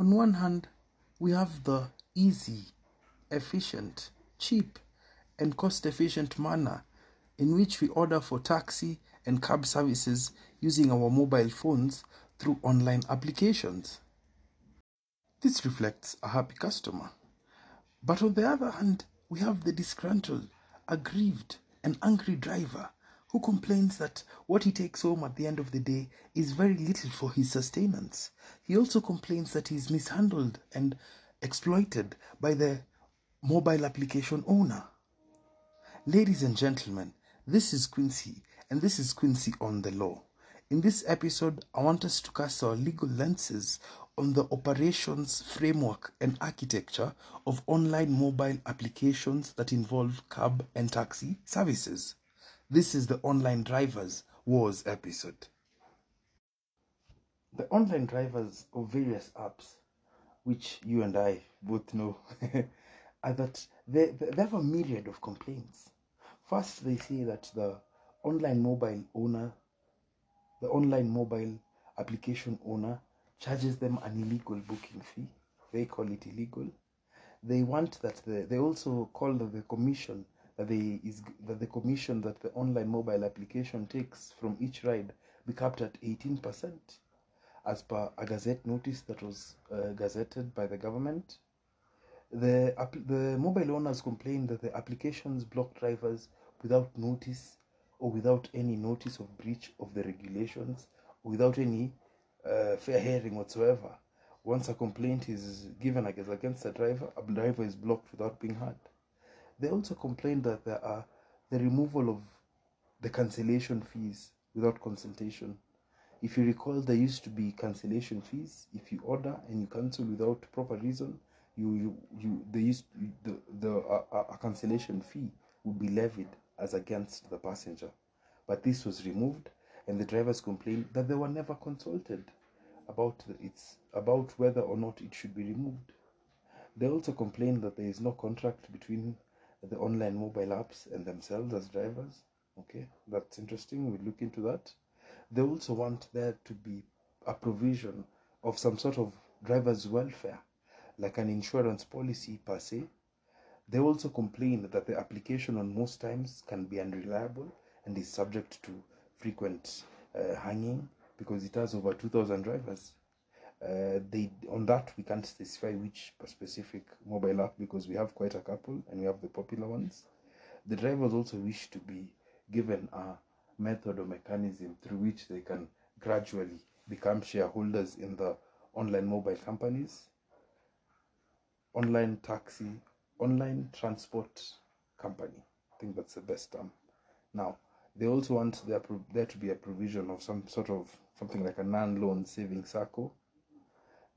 On one hand, we have the easy, efficient, cheap, and cost efficient manner in which we order for taxi and cab services using our mobile phones through online applications. This reflects a happy customer. But on the other hand, we have the disgruntled, aggrieved, and angry driver who complains that what he takes home at the end of the day is very little for his sustenance. He also complains that he is mishandled and exploited by the mobile application owner. Ladies and gentlemen, this is Quincy, and this is Quincy on the Law. In this episode, I want us to cast our legal lenses on the operations, framework, and architecture of online mobile applications that involve cab and taxi services. This is the Online Drivers Wars episode. The online drivers of various apps, which you and I both know, are that they, they have a myriad of complaints. First, they say that the online mobile owner, the online mobile application owner, charges them an illegal booking fee. They call it illegal. They want that the, they also call the, the commission that the is that the commission that the online mobile application takes from each ride be capped at 18% as per a gazette notice that was uh, gazetted by the government. The the mobile owners complained that the applications block drivers without notice or without any notice of breach of the regulations without any uh, fair hearing whatsoever. Once a complaint is given against a driver a driver is blocked without being heard they also complained that there are the removal of the cancellation fees without consultation. If you recall, there used to be cancellation fees. If you order and you cancel without proper reason, you you, you they used the the uh, a cancellation fee would be levied as against the passenger. But this was removed, and the drivers complained that they were never consulted about the, its about whether or not it should be removed. They also complained that there is no contract between the online mobile apps and themselves as drivers. Okay, that's interesting. We'll look into that. They also want there to be a provision of some sort of driver's welfare, like an insurance policy per se. They also complain that the application on most times can be unreliable and is subject to frequent uh, hanging because it has over 2,000 drivers. Uh, they on that we can't specify which specific mobile app because we have quite a couple and we have the popular ones. The drivers also wish to be given a method or mechanism through which they can gradually become shareholders in the online mobile companies, online taxi, online transport company. I think that's the best term. Now, they also want there, there to be a provision of some sort of something like a non-loan saving circle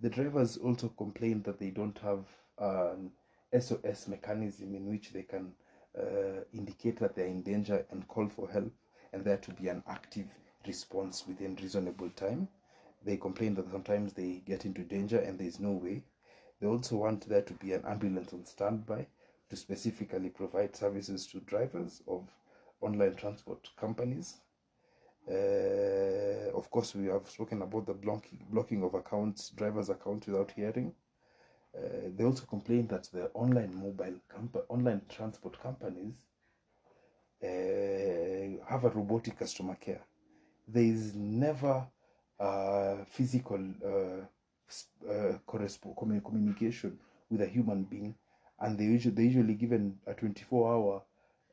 the drivers also complain that they don't have an SOS mechanism in which they can uh, indicate that they're in danger and call for help, and there to be an active response within reasonable time. They complain that sometimes they get into danger and there's no way. They also want there to be an ambulance on standby to specifically provide services to drivers of online transport companies uh, of course, we have spoken about the blocking, blocking of accounts, drivers' accounts without hearing. Uh, they also complain that the online mobile comp- online transport companies uh, have a robotic customer care. There is never a physical uh, uh, communication with a human being, and they usually they usually given a twenty four hour.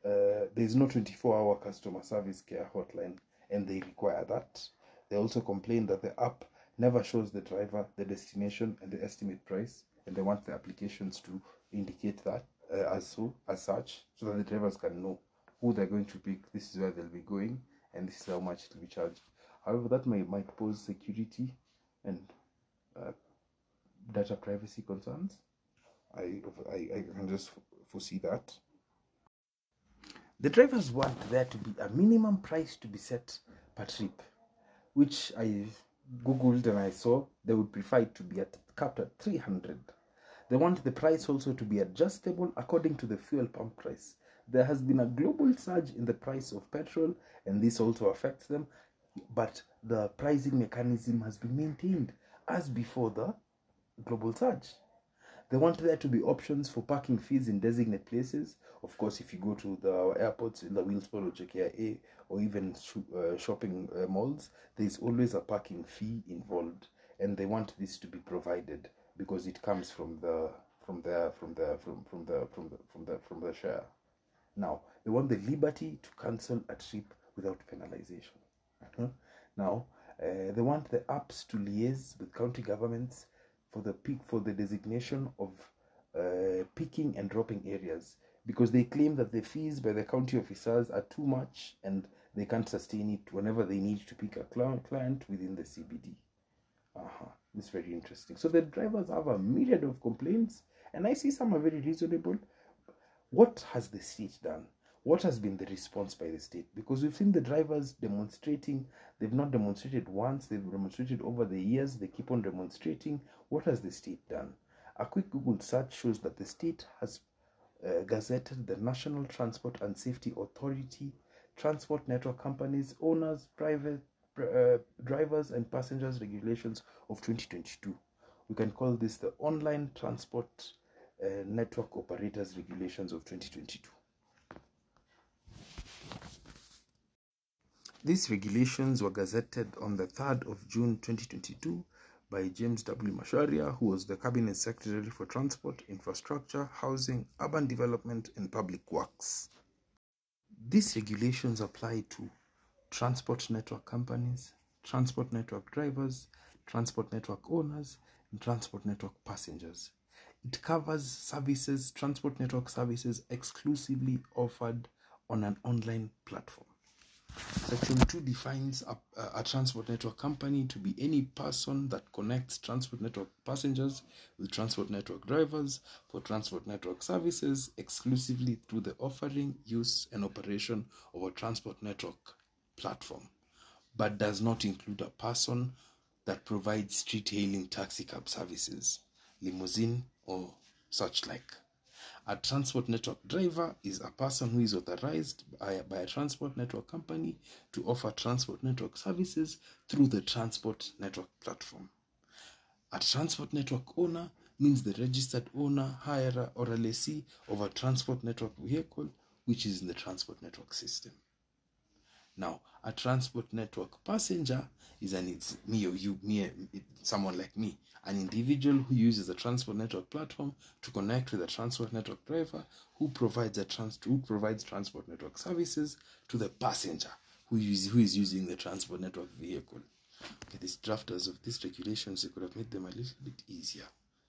Uh, there is no twenty four hour customer service care hotline and they require that. They also complain that the app never shows the driver the destination and the estimate price, and they want the applications to indicate that uh, as so as such, so that the drivers can know who they're going to pick. This is where they'll be going, and this is how much it will be charged. However, that may might pose security and uh, data privacy concerns. I, I I can just foresee that. The drivers want there to be a minimum price to be set per trip, which I googled and I saw they would prefer it to be at capped at 300. They want the price also to be adjustable according to the fuel pump price. There has been a global surge in the price of petrol, and this also affects them, but the pricing mechanism has been maintained as before the global surge. They want there to be options for parking fees in designated places. Of course, if you go to the airports in the Wilson Airport or JKIA or even uh, shopping uh, malls, there is always a parking fee involved, and they want this to be provided because it comes from the from the from the from from the from the from the from the share. Now they want the liberty to cancel a trip without penalization. Uh-huh. Now uh, they want the apps to liaise with county governments for the peak for the designation of uh, picking and dropping areas because they claim that the fees by the county officers are too much and they can't sustain it whenever they need to pick a client within the CBD. Uh-huh. It's very interesting. So the drivers have a myriad of complaints, and I see some are very reasonable. What has the state done? What has been the response by the state? Because we've seen the drivers demonstrating. They've not demonstrated once, they've demonstrated over the years, they keep on demonstrating. What has the state done? A quick Google search shows that the state has uh, gazetted the National Transport and Safety Authority, transport network companies, owners, private uh, drivers and passengers regulations of 2022. We can call this the Online Transport uh, Network Operators Regulations of 2022. These regulations were gazetted on the 3rd of June 2022 by James W. Macharia, who was the Cabinet Secretary for Transport, Infrastructure, Housing, Urban Development, and Public Works. These regulations apply to transport network companies, transport network drivers, transport network owners, and transport network passengers. It covers services, transport network services exclusively offered on an online platform. Section 2 defines a, a, transport network company to be any person that connects transport network passengers with transport network drivers for transport network services exclusively through the offering, use, and operation of a transport network platform, but does not include a person that provides street hailing taxi cab services, limousine, or such like. A transport network driver is a person who is authorized by, by, a transport network company to offer transport network services through the transport network platform. A transport network owner means the registered owner, hirer, or lessee of a transport network vehicle which is in the transport network system. Now, a transport network passenger is an it's me or you, me, someone like me, an individual who uses a transport network platform to connect with a transport network driver who provides a trans who provides transport network services to the passenger who is who is using the transport network vehicle. Okay, these drafters of these regulations, they could have made them a little bit easier,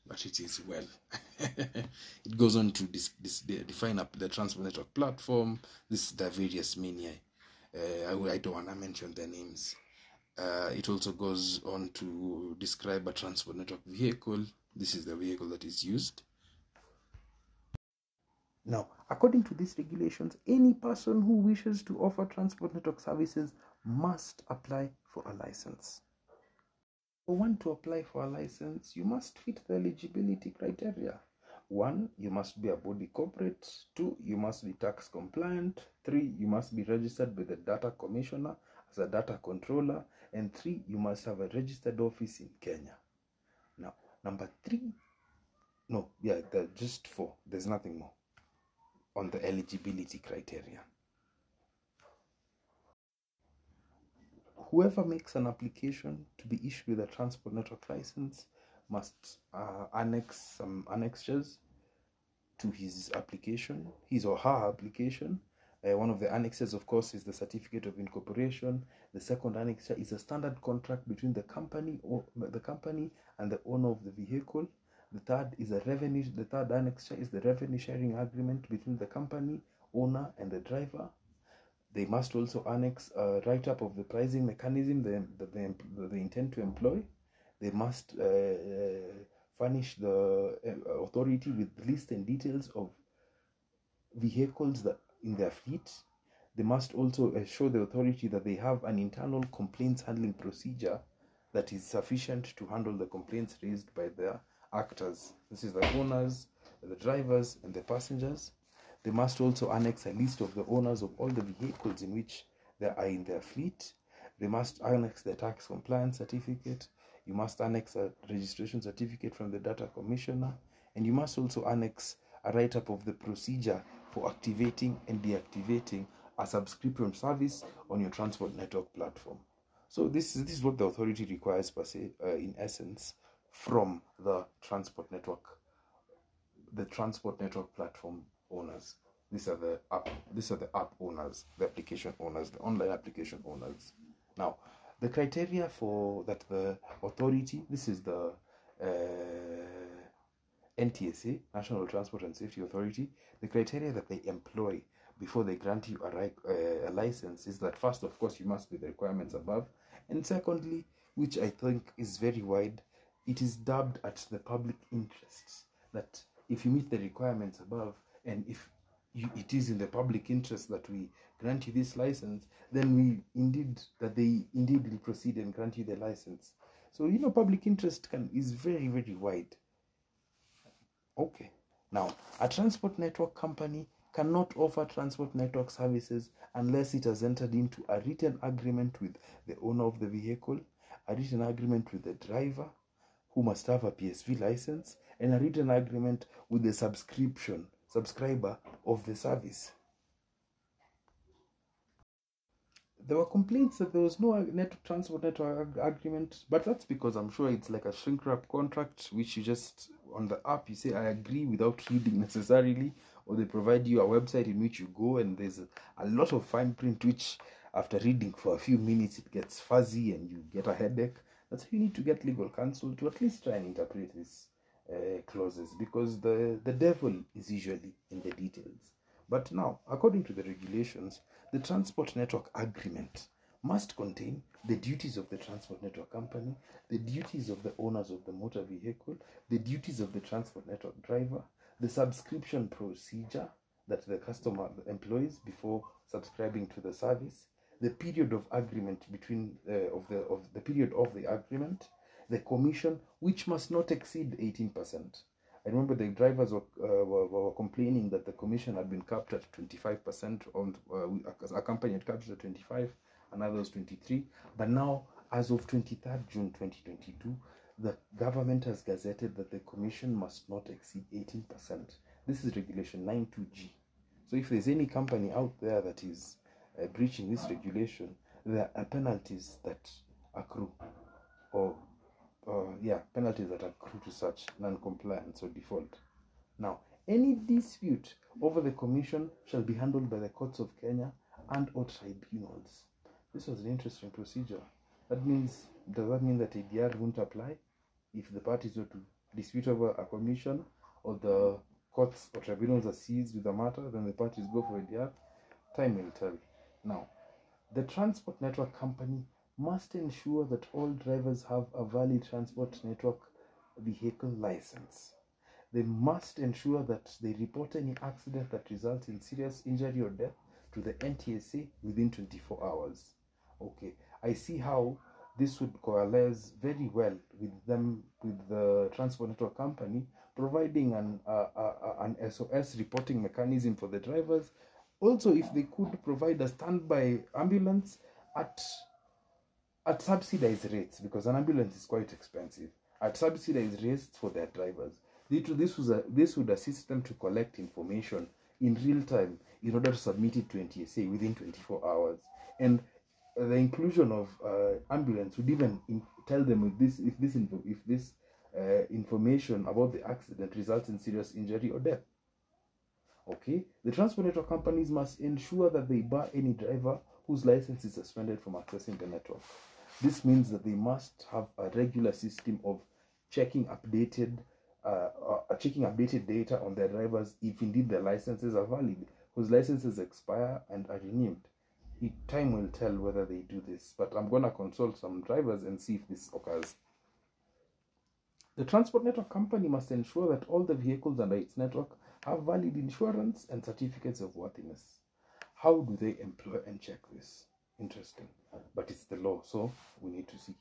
but it is well. it goes on to dis, dis, define up the transport network platform. This the various mania uh, I, don't want to mention their names. Uh, it also goes on to describe a transport network vehicle. This is the vehicle that is used. Now, according to these regulations, any person who wishes to offer transport network services must apply for a license. For one to apply for a license, you must fit the eligibility criteria. One, you must be a body corporate. Two, you must be tax compliant. Three, you must be registered with the data commissioner as a data controller. And three, you must have a registered office in Kenya. Now, number three, no, yeah, just four. There's nothing more on the eligibility criteria. Whoever makes an application to be issued with a transport network license must uh, annex some annexures to his application, his or her application. Uh, one of the annexes, of course, is the certificate of incorporation. The second annexure is a standard contract between the company or the company and the owner of the vehicle. The third is a revenue. The third annexure is the revenue sharing agreement between the company owner and the driver. They must also annex a write-up of the pricing mechanism they, they intend to employ they must uh, uh, furnish the uh, authority with list and details of vehicles that in their fleet. They must also show the authority that they have an internal complaints handling procedure that is sufficient to handle the complaints raised by their actors. This is the owners, the drivers, and the passengers. They must also annex a list of the owners of all the vehicles in which they are in their fleet they must annex the tax compliance certificate, you must annex a registration certificate from the data commissioner, and you must also annex a write up of the procedure for activating and deactivating a subscription service on your transport network platform. So this is, this is what the authority requires per se, uh, in essence, from the transport network, the transport network platform owners. These are the app. These are the app owners, the application owners, the online application owners. Now, the criteria for that the authority. This is the uh, NTSA, National Transport and Safety Authority. The criteria that they employ before they grant you a, uh, a license is that first, of course, you must be the requirements above, and secondly, which I think is very wide, it is dubbed at the public interest that if you meet the requirements above and if you, it is in the public interest that we grant you this license, then we indeed that they indeed will proceed and grant you the license. So you know, public interest can is very very wide. Okay, now a transport network company cannot offer transport network services unless it has entered into a written agreement with the owner of the vehicle, a written agreement with the driver, who must have a PSV license, and a written agreement with the subscription subscriber of the service. There were complaints that there was no network transport network agreement, but that's because I'm sure it's like a shrink wrap contract, which you just on the app you say I agree without reading necessarily, or they provide you a website in which you go and there's a, lot of fine print which after reading for a few minutes it gets fuzzy and you get a headache. That's how you need to get legal counsel to at least try and interpret this uh, clauses because the, the devil is usually in the details. But now, according to the regulations, the Transport Network Agreement must contain the duties of the transport network company, the duties of the owners of the motor vehicle, the duties of the transport network driver, the subscription procedure that the customer employs before subscribing to the service, the period of agreement between uh, of the of the period of the agreement, the commission, which must not exceed 18%. I remember the drivers were, uh, were, were, complaining that the commission had been capped at 25% on uh, a company had capped at 25 another was 23 but now as of 23rd June 2022 the government has gazetted that the commission must not exceed 18% this is regulation 92G so if there's any company out there that is uh, breaching this regulation there are penalties that accrue or uh, yeah, penalties that accrue to such non-compliance or default. Now, any dispute over the commission shall be handled by the courts of Kenya and or tribunals. This was an interesting procedure. That means, does that mean that ADR won't apply if the parties were to dispute over a commission or the courts or tribunals are seized with the matter, then the parties go for ADR? Time will tell. Now, the transport network company must ensure that all drivers have a valid transport network vehicle license. They must ensure that they report any accident that results in serious injury or death to the NTSA within 24 hours. Okay, I see how this would coalesce very well with them, with the transport network company, providing an, uh, uh, an SOS reporting mechanism for the drivers. Also, if they could provide a standby ambulance at at subsidized rates because an ambulance is quite expensive. At subsidized rates for their drivers this was a, this would assist them to collect information in real time in order to submit it to NTSA within 24 hours. And the inclusion of uh, ambulance would even in, tell them if this if this if this uh, information about the accident results in serious injury or death. Okay? The transport companies must ensure that they bar any driver whose license is suspended from accessing the network this means that they must have a regular system of checking updated uh, uh, checking updated data on their drivers if indeed their licenses are valid, whose licenses expire and are renewed. It, time will tell whether they do this, but I'm going to consult some drivers and see if this occurs. The transport network company must ensure that all the vehicles under its network have valid insurance and certificates of worthiness. How do they employ and check this? Interesting but it's the law, so we need to see.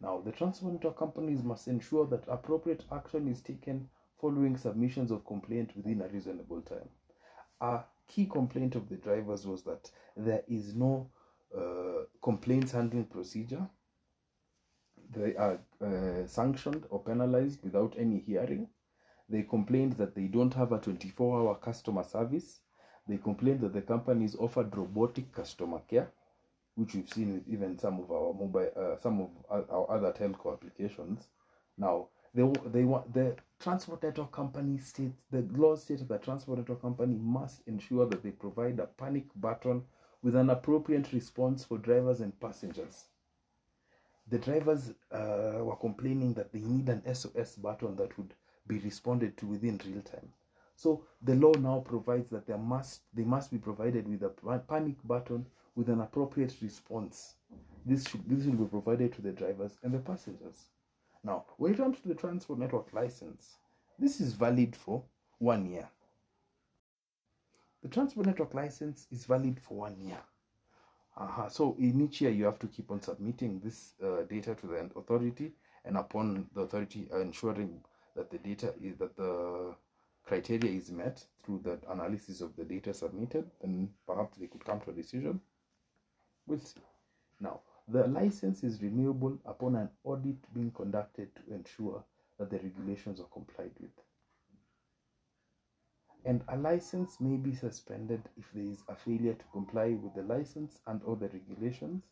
Now, the transport companies must ensure that appropriate action is taken following submissions of complaint within a reasonable time. A key complaint of the drivers was that there is no uh, complaints handling procedure. They are uh, sanctioned or penalized without any hearing. They complained that they don't have a 24 hour customer service. They complained that the companies offered robotic customer care, which we've seen even some of our mobile, uh, some of our other telco applications. Now, they they want the transport network company states the law states that transport network company must ensure that they provide a panic button with an appropriate response for drivers and passengers. The drivers uh, were complaining that they need an SOS button that would be responded to within real time. So the law now provides that there must they must be provided with a panic button with an appropriate response. This should this will be provided to the drivers and the passengers. Now, when it comes to the transport network license, this is valid for one year. The transport network license is valid for one year. Uh-huh. So in each year, you have to keep on submitting this uh, data to the authority, and upon the authority ensuring that the data is that the criteria is met through the analysis of the data submitted, then perhaps they could come to a decision. We'll see. Now, the license is renewable upon an audit being conducted to ensure that the regulations are complied with. And a license may be suspended if there is a failure to comply with the license and or the regulations,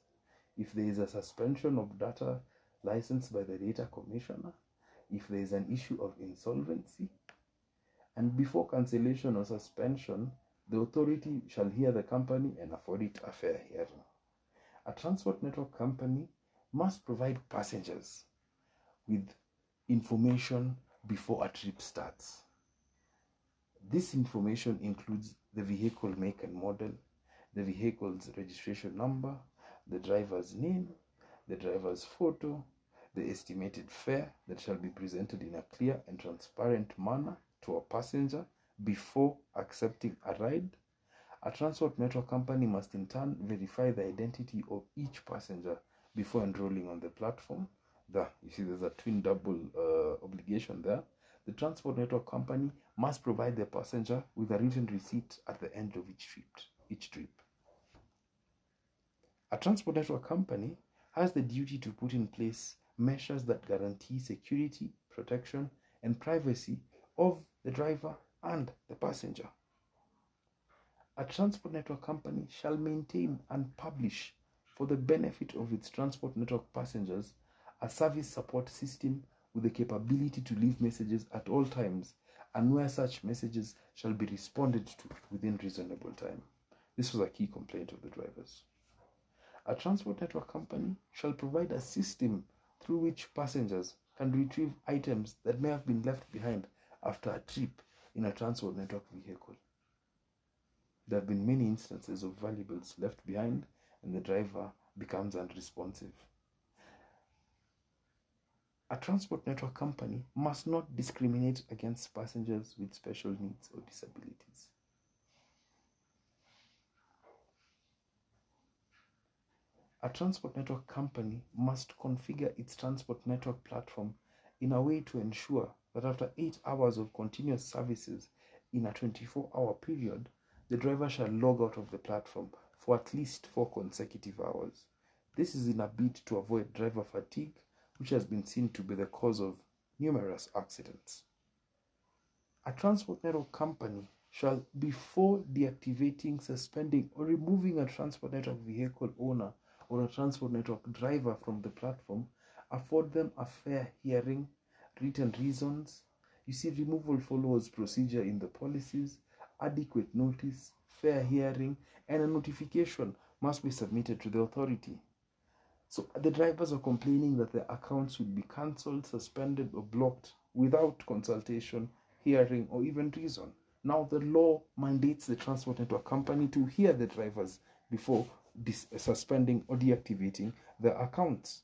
if there is a suspension of data licensed by the data commissioner, if there is an issue of insolvency, and before cancellation or suspension, the authority shall hear the company and afford it a fair hearing. A transport network company must provide passengers with information before a trip starts. This information includes the vehicle make and model, the vehicle's registration number, the driver's name, the driver's photo, the estimated fare that shall be presented in a clear and transparent manner to a passenger before accepting a ride. A transport network company must in turn verify the identity of each passenger before enrolling on the platform. The, you see, there's a twin double uh, obligation there. The transport network company must provide the passenger with a written receipt at the end of each trip. Each trip. A transport network company has the duty to put in place measures that guarantee security, protection, and privacy of the driver and the passenger. A transport network company shall maintain and publish for the benefit of its transport network passengers a service support system with the capability to leave messages at all times and where such messages shall be responded to within reasonable time. This was a key complaint of the drivers. A transport network company shall provide a system through which passengers can retrieve items that may have been left behind after a trip in a transport network vehicle. There have been many instances of valuables left behind and the driver becomes unresponsive. A transport network company must not discriminate against passengers with special needs or disabilities. A transport network company must configure its transport network platform in a way to ensure that after 8 hours of continuous services in a 24 hour period, the driver shall log out of the platform for at least 4 consecutive hours. This is in a bid to avoid driver fatigue, which has been seen to be the cause of numerous accidents. A transport network company shall, before deactivating, suspending, or removing a transport network vehicle owner or a transport network driver from the platform, afford them a fair hearing, written reasons. You see, removal follows procedure in the policies, adequate notice, fair hearing, and a notification must be submitted to the authority. So the drivers are complaining that their accounts would be cancelled, suspended, or blocked without consultation, hearing, or even reason. Now the law mandates the transport network company to hear the drivers before dis- suspending or deactivating their accounts.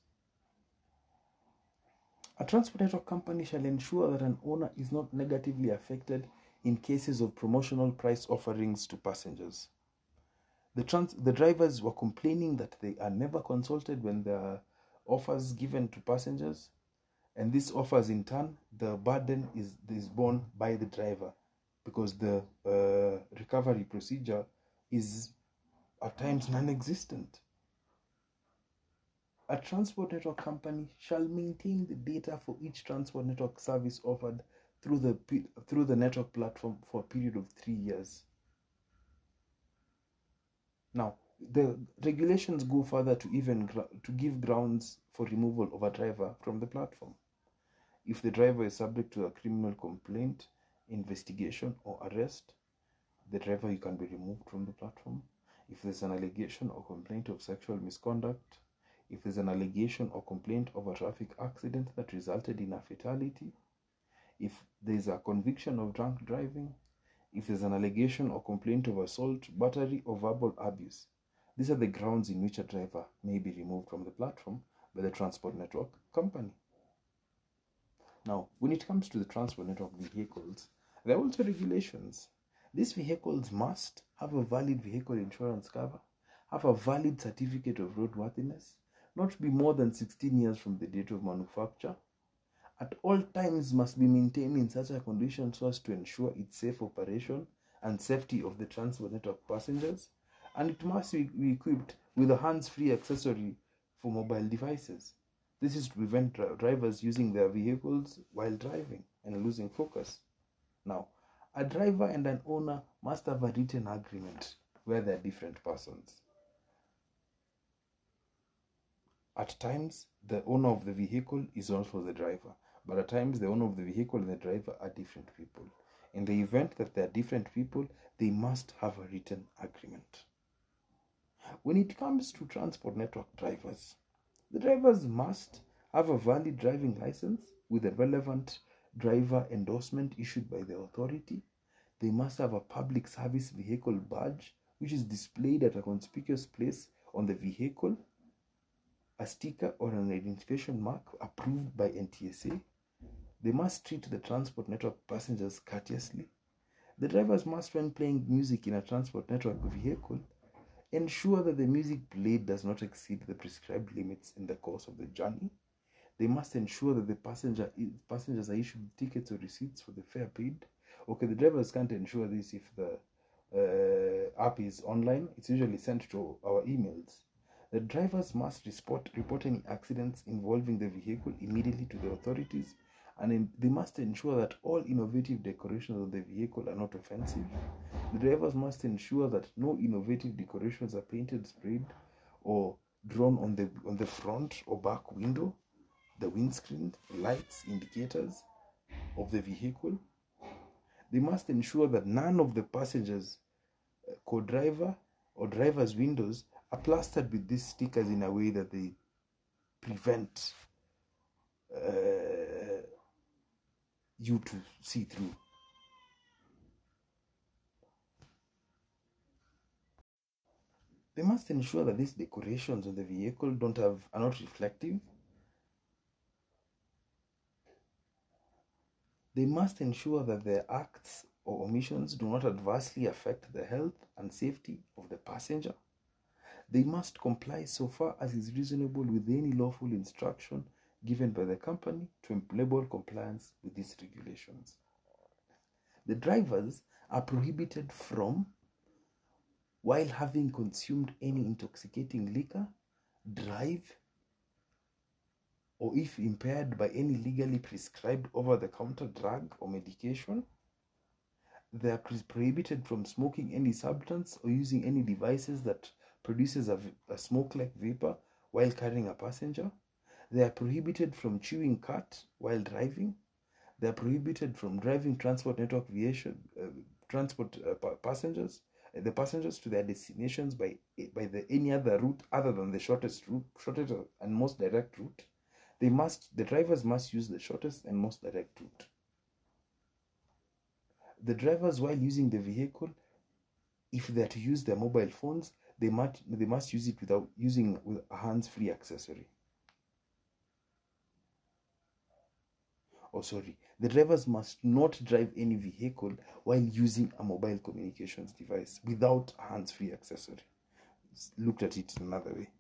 A transport network company shall ensure that an owner is not negatively affected in cases of promotional price offerings to passengers. The, trans- the drivers were complaining that they are never consulted when there are offers given to passengers, and these offers, in turn, the burden is, is borne by the driver because the uh, recovery procedure is at times non existent. A transport network company shall maintain the data for each transport network service offered through the through the network platform for a period of 3 years. Now, the regulations go further to even to give grounds for removal of a driver from the platform. If the driver is subject to a criminal complaint, investigation, or arrest, the driver can be removed from the platform. If there's an allegation or complaint of sexual misconduct, if there's an allegation or complaint of a traffic accident that resulted in a fatality, if there's a conviction of drunk driving, if there's an allegation or complaint of assault, battery, or verbal abuse. These are the grounds in which a driver may be removed from the platform by the transport network company. Now, when it comes to the transport network vehicles, there are also regulations. These vehicles must have a valid vehicle insurance cover, have a valid certificate of roadworthiness, not be more than 16 years from the date of manufacture, at all times must be maintained in such a condition so as to ensure its safe operation and safety of the transport network passengers, and it must be equipped with a hands-free accessory for mobile devices. This is to prevent drivers using their vehicles while driving and losing focus. Now, a driver and an owner must have a written agreement where they are different persons. At times, the owner of the vehicle is also the driver, but at times, the owner of the vehicle and the driver are different people. In the event that they are different people, they must have a written agreement. When it comes to transport network drivers, the drivers must have a valid driving license with a relevant driver endorsement issued by the authority. They must have a public service vehicle badge which is displayed at a conspicuous place on the vehicle, a sticker or an identification mark approved by NTSA. They must treat the transport network passengers courteously. The drivers must, when playing music in a transport network vehicle, ensure that the music played does not exceed the prescribed limits in the course of the journey. They must ensure that the passenger passengers are issued tickets or receipts for the fare paid. Okay, the drivers can't ensure this if the uh, app is online. It's usually sent to our emails. The drivers must report, report any accidents involving the vehicle immediately to the authorities and in, they must ensure that all innovative decorations of the vehicle are not offensive. The drivers must ensure that no innovative decorations are painted, sprayed, or drawn on the on the front or back window, the windscreen, lights, indicators of the vehicle. They must ensure that none of the passengers, uh, co-driver, or driver's windows are plastered with these stickers in a way that they prevent uh, you to see through. They must ensure that these decorations on the vehicle don't have are not reflective. They must ensure that their acts or omissions do not adversely affect the health and safety of the passenger. They must comply so far as is reasonable with any lawful instruction given by the company to enable compliance with these regulations. The drivers are prohibited from, while having consumed any intoxicating liquor, drive, or if impaired by any legally prescribed over the counter drug or medication. They are prohibited from smoking any substance or using any devices that produces a, a smoke like vapor while carrying a passenger. They are prohibited from chewing khat while driving. They are prohibited from driving transport network aviation, uh, transport uh, passengers, uh, the passengers to their destinations by by the any other route other than the shortest route, shortest and most direct route. They must the drivers must use the shortest and most direct route. The drivers, while using the vehicle, if they are to use their mobile phones, they must they must use it without using a hands-free accessory. Oh sorry, the drivers must not drive any vehicle while using a mobile communications device without a hands-free accessory. Looked at it another way.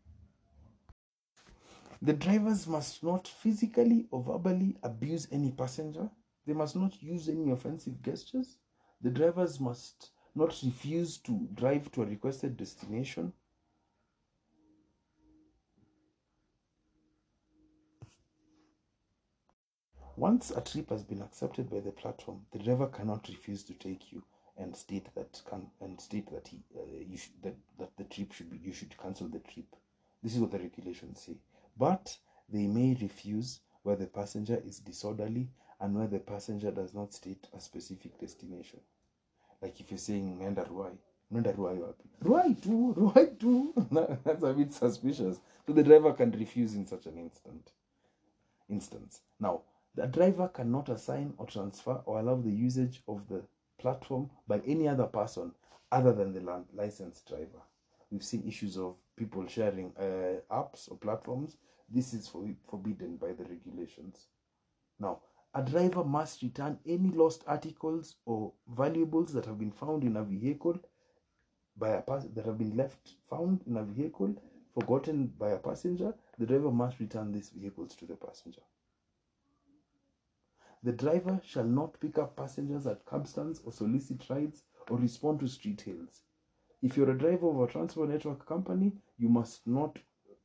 The drivers must not physically or verbally abuse any passenger. They must not use any offensive gestures. The drivers must not refuse to drive to a requested destination Once a trip has been accepted by the platform, the driver cannot refuse to take you and state that can and state that he uh, you should that, that the trip should be you should cancel the trip. This is what the regulations say. But they may refuse where the passenger is disorderly and where the passenger does not state a specific destination. Like if you're saying Nenda Ruai, Nenda Ruai wapi? Ruai too, Ruai too. That's a bit suspicious. So the driver can refuse in such an instant instance. Now, the driver cannot assign or transfer or allow the usage of the platform by any other person other than the licensed driver. We've seen issues of people sharing uh, apps or platforms. This is for, forbidden by the regulations. Now, a driver must return any lost articles or valuables that have been found in a vehicle by a pass- that have been left found in a vehicle forgotten by a passenger. The driver must return these vehicles to the passenger. The driver shall not pick up passengers at cab stands or solicit rides or respond to street hails. If you're a driver of a transport network company, you must not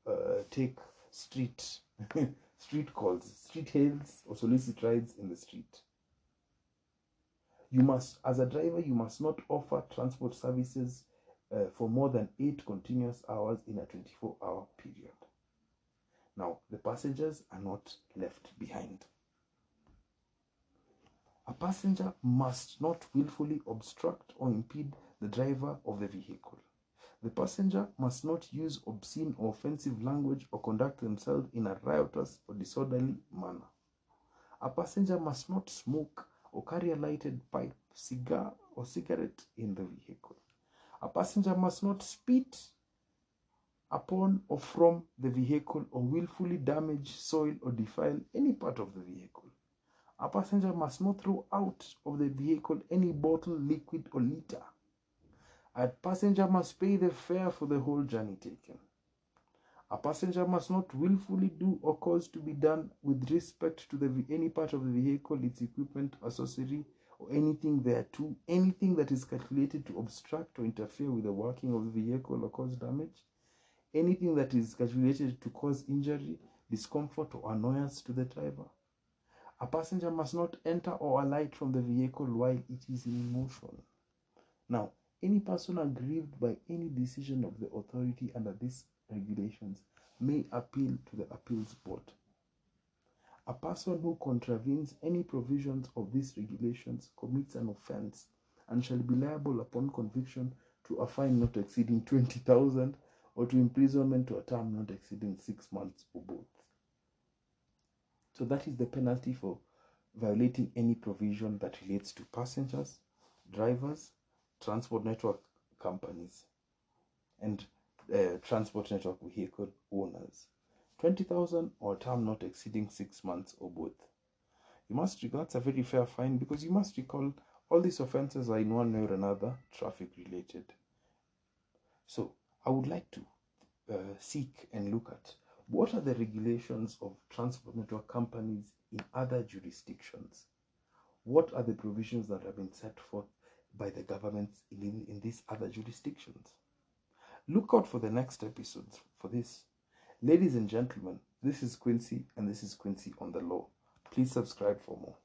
uh, take street street calls, street hails, or solicit rides in the street. You must, as a driver, you must not offer transport services uh, for more than eight continuous hours in a 24 hour period. Now, the passengers are not left behind. A passenger must not willfully obstruct or impede the driver of the vehicle. The passenger must not use obscene or offensive language or conduct themselves in a riotous or disorderly manner. A passenger must not smoke or carry a lighted pipe, cigar, or cigarette in the vehicle. A passenger must not spit upon or from the vehicle or willfully damage, soil, or defile any part of the vehicle. A passenger must not throw out of the vehicle any bottle, liquid, or litter. A passenger must pay the fare for the whole journey taken. A passenger must not willfully do or cause to be done with respect to the, any part of the vehicle, its equipment, accessory, or anything thereto, anything that is calculated to obstruct or interfere with the working of the vehicle or cause damage, anything that is calculated to cause injury, discomfort, or annoyance to the driver. A passenger must not enter or alight from the vehicle while it is in motion. Now, any person aggrieved by any decision of the authority under these regulations may appeal to the appeals board. A person who contravenes any provisions of these regulations commits an offense and shall be liable upon conviction to a fine not exceeding 20,000 or to imprisonment to a term not exceeding 6 months or both. So that is the penalty for violating any provision that relates to passengers, drivers, transport network companies, and uh, transport network vehicle owners. 20,000 or a term not exceeding six months or both. You must regard a very fair fine because you must recall all these offenses are in one way or another traffic related. So I would like to uh, seek and look at what are the regulations of transport network companies in other jurisdictions? What are the provisions that have been set forth by the governments in, in these other jurisdictions? Look out for the next episodes for this. Ladies and gentlemen, this is Quincy and this is Quincy on the Law. Please subscribe for more.